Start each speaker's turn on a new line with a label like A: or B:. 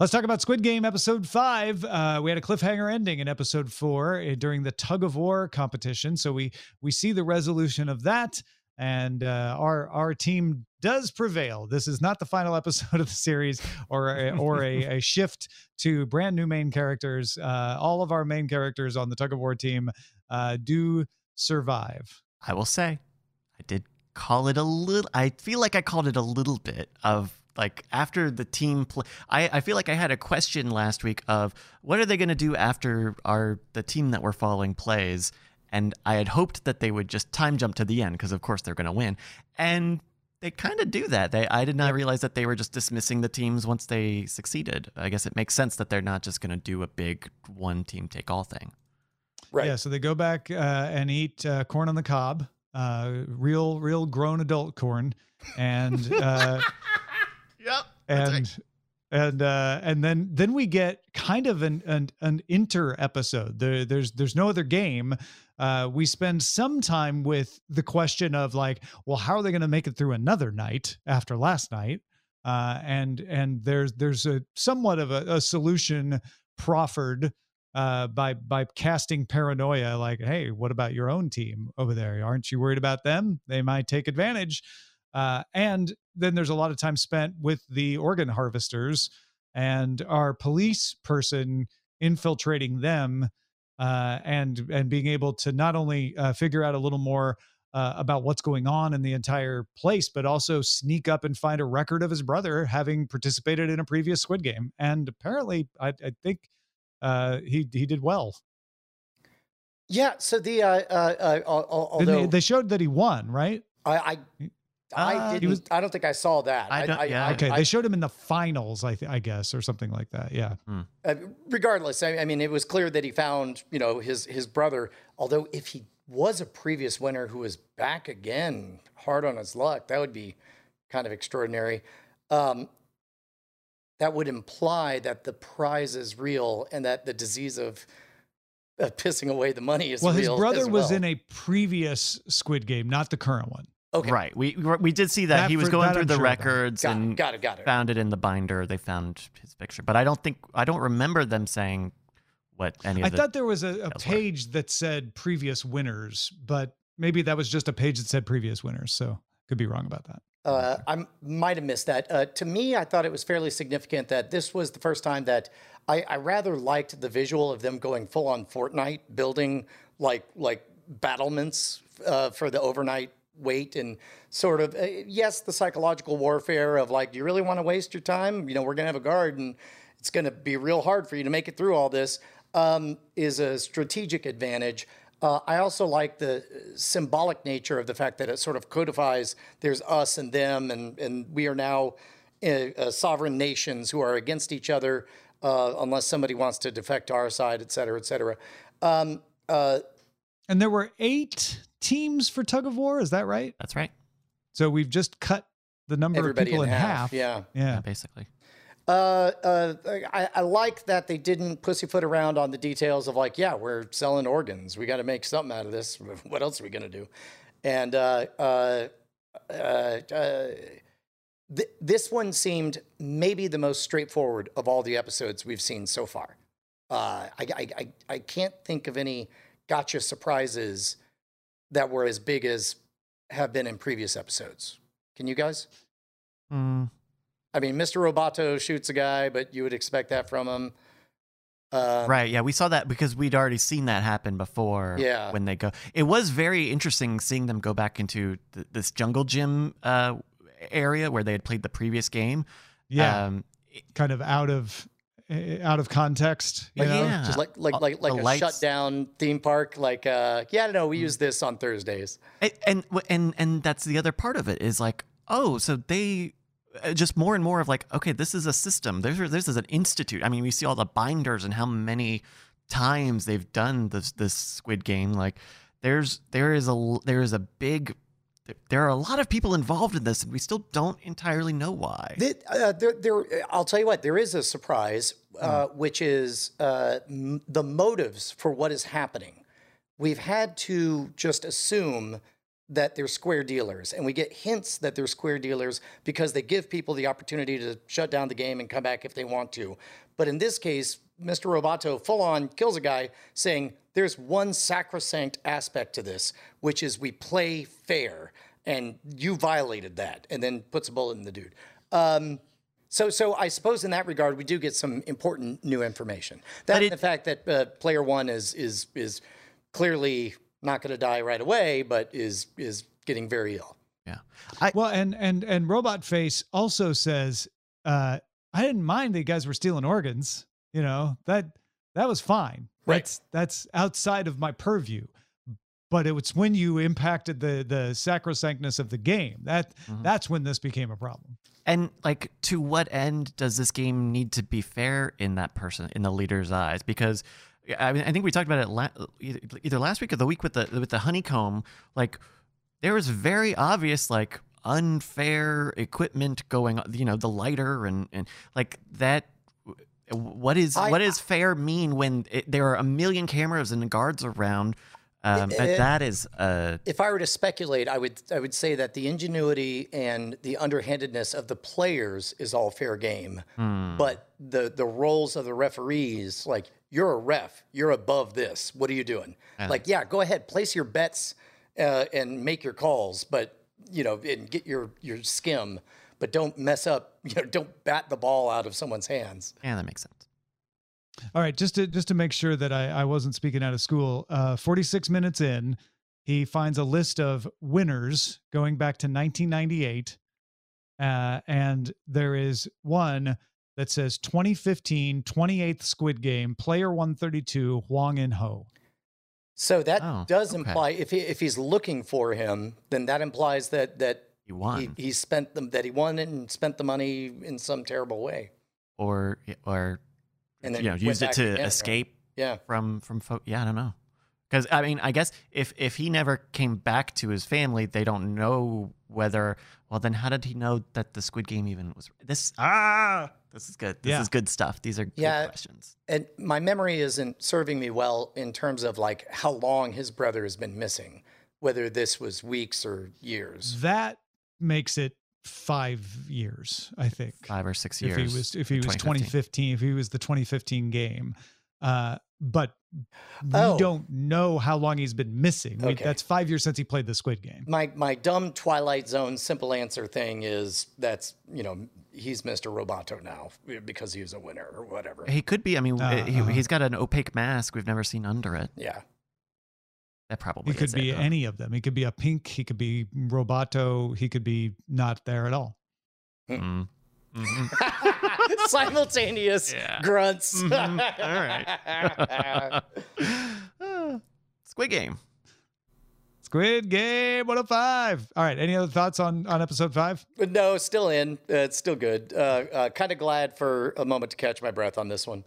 A: Let's talk about Squid Game episode five. Uh, we had a cliffhanger ending in episode four uh, during the tug of war competition. So we we see the resolution of that, and uh, our our team does prevail. This is not the final episode of the series or a, or a, a shift to brand new main characters. Uh, all of our main characters on the tug of war team uh, do survive.
B: I will say, I did call it a little. I feel like I called it a little bit of like after the team play. I, I feel like I had a question last week of what are they going to do after our the team that we're following plays, and I had hoped that they would just time jump to the end because of course they're going to win, and they kind of do that. They I did not realize that they were just dismissing the teams once they succeeded. I guess it makes sense that they're not just going to do a big one team take all thing.
A: Right. Yeah. So they go back uh, and eat uh, corn on the cob, uh, real, real grown adult corn, and uh,
B: yep,
A: and and uh, and then then we get kind of an an, an inter episode. There, there's there's no other game. Uh, we spend some time with the question of like, well, how are they going to make it through another night after last night? Uh, and and there's there's a somewhat of a, a solution proffered uh, by by casting paranoia like hey what about your own team over there aren't you worried about them they might take advantage uh, and then there's a lot of time spent with the organ harvesters and our police person infiltrating them uh, and and being able to not only uh, figure out a little more uh, about what's going on in the entire place, but also sneak up and find a record of his brother having participated in a previous Squid Game. And apparently, I, I think uh, he he did well.
C: Yeah. So the uh, uh, uh although
A: they, they, showed that he won, right?
C: I I, I uh, didn't. Was, I don't think I saw that.
B: I don't, I, yeah.
A: okay, they showed him in the finals, I th- I guess, or something like that. Yeah.
C: Hmm. Uh, regardless, I, I mean, it was clear that he found you know his his brother. Although if he was a previous winner who was back again, hard on his luck, that would be kind of extraordinary. Um, that would imply that the prize is real and that the disease of uh, pissing away the money is
A: well,
C: real.
A: Well, his brother
C: well.
A: was in a previous Squid Game, not the current one.
B: Okay. Right. We we did see that, that he was going through I'm the sure records
C: got
B: and
C: it, got it, got it.
B: found it in the binder. They found his picture, but I don't think I don't remember them saying what any of
A: I
B: the
A: thought there was a, a page
B: were.
A: that said previous winners, but maybe that was just a page that said previous winners. So could be wrong about that.
C: Uh, I might have missed that. Uh, to me, I thought it was fairly significant that this was the first time that I, I rather liked the visual of them going full on Fortnite, building like like battlements uh, for the overnight wait and sort of uh, yes, the psychological warfare of like, do you really want to waste your time? You know, we're gonna have a guard and it's gonna be real hard for you to make it through all this. Um, is a strategic advantage. Uh, I also like the symbolic nature of the fact that it sort of codifies there's us and them, and, and we are now uh, uh, sovereign nations who are against each other uh, unless somebody wants to defect to our side, et cetera, et cetera. Um, uh,
A: and there were eight teams for tug of war. Is that right?
B: That's right.
A: So we've just cut the number of people
C: in,
A: in
C: half.
A: half.
C: Yeah.
A: yeah.
B: Yeah, basically.
C: Uh, uh, I, I like that they didn't pussyfoot around on the details of like, yeah, we're selling organs. We got to make something out of this. What else are we gonna do? And uh, uh, uh, uh, th- this one seemed maybe the most straightforward of all the episodes we've seen so far. Uh, I, I, I, I can't think of any gotcha surprises that were as big as have been in previous episodes. Can you guys?
B: Mm.
C: I mean, Mr. Roboto shoots a guy, but you would expect that from him. Uh,
B: right. Yeah, we saw that because we'd already seen that happen before.
C: Yeah.
B: When they go, it was very interesting seeing them go back into th- this jungle gym uh, area where they had played the previous game.
A: Yeah.
B: Um,
A: kind of out of out of context. You
B: But
A: know?
B: yeah.
C: just like like
B: Uh,
C: like like
B: the
C: a
B: lights-
C: shut down theme park. Like, uh, yeah, no, we use this on Thursdays.
B: and, and and and that's the other part of it is like, oh, so they uh, just more and more of like, okay, this is a system. There's this is an institute. I mean, we see all the binders and how many times they've done this this Squid Game. Like, there's there is a there is a big there are a lot of people involved in this, and we still don't entirely know why.
C: The- uh, there, there, I'll tell you what, there is a surprise, uh, which is uh, m- the motives for what is happening. We've had to just assume that they're square dealers, and we get hints that they're square dealers because they give people the opportunity to shut down the game and come back if they want to. But in this case, Mr. Roboto full on kills a guy saying there's one sacrosanct aspect to this, which is we play fair, and you violated that, and then puts a bullet in the dude. Um, so, so I suppose in that regard, we do get some important new information. That
B: it-
C: the fact that uh, player one is is is clearly not going to die right away, but is is getting very ill.
B: Yeah.
A: Well, and and and Robot Face also says, uh, I didn't mind that you guys were stealing organs. You know that that was fine.
C: Right.
A: That's that's outside of my purview. But it was when you impacted the the sacrosanctness of the game that
B: Mhm.
A: that's when this became a problem.
B: And like, to what end does this game need to be fair in that person, in the leader's eyes? Because I mean, I think we talked about it la- either, either last week or the week with the with the honeycomb. Like, there was very obvious like unfair equipment going on. You know, the lighter and and like that. What is
C: I-
B: what does fair mean when it, there are a million cameras and guards around? Um,
C: It-
B: that- that is uh,
C: If I were to speculate, I would I would say that the ingenuity and the underhandedness of the players is all fair game,
B: hmm.
C: but the the roles of the referees, like you're a ref, you're above this. What are you doing? Like, yeah, go ahead, place your bets uh, and make your calls, but you know, and get your your skim, but don't mess up. You know, don't bat the ball out of someone's hands.
B: yeah, that makes sense.
A: All right, just to just to make sure that I, I wasn't speaking out of school. Uh, Forty six minutes in, he finds a list of winners going back to 1998, uh, and there is one that says 2015 28th Squid Game player 132 Hwang In Ho.
C: So that
B: Oh,
C: does
B: okay.
C: imply if he, if he's looking for him, then that implies that that
B: You won.
C: he, he spent them that he won and spent the money in some terrible way,
B: or or
C: and then
B: you know
C: went
B: use it to
C: again, right?
B: escape
C: Yeah,
B: from from fo- yeah i don't know because i mean i guess if if he never came back to his family they don't know whether well then how did he know that the squid game even was this ah this is good this
A: Yeah.
B: is good stuff these are good
C: Yeah.
B: questions
C: and my memory isn't serving me well in terms of like how long his brother has been missing, whether this was weeks or years.
A: That makes it five years, I think.
B: five or six years.
A: if
B: years
A: he was if he was 2015
B: 2015.
A: if he was the 2015 game uh but we
C: Oh.
A: don't know how long he's been missing We-
C: Okay.
A: that's five years since he played the squid game
C: My my dumb Twilight Zone simple answer thing is that's you know he's Mr. Roboto now because he was a winner or whatever.
B: he could be i mean
A: Uh,
B: he,
A: uh-huh.
B: he's got an opaque mask we've never seen under it
C: Yeah.
B: That probably
A: he could
B: is it,
A: be
B: huh?
A: any of them he could be a pink he could be roboto he could be not there at all
B: Mm. Mhm.
C: Simultaneous
B: Yeah.
C: grunts.
B: Mhm. all right squid game
A: squid game 105 all right any other thoughts on on episode five
C: no, still in. Uh, it's still good. Uh, uh, kind of glad for a moment to catch my breath on this one.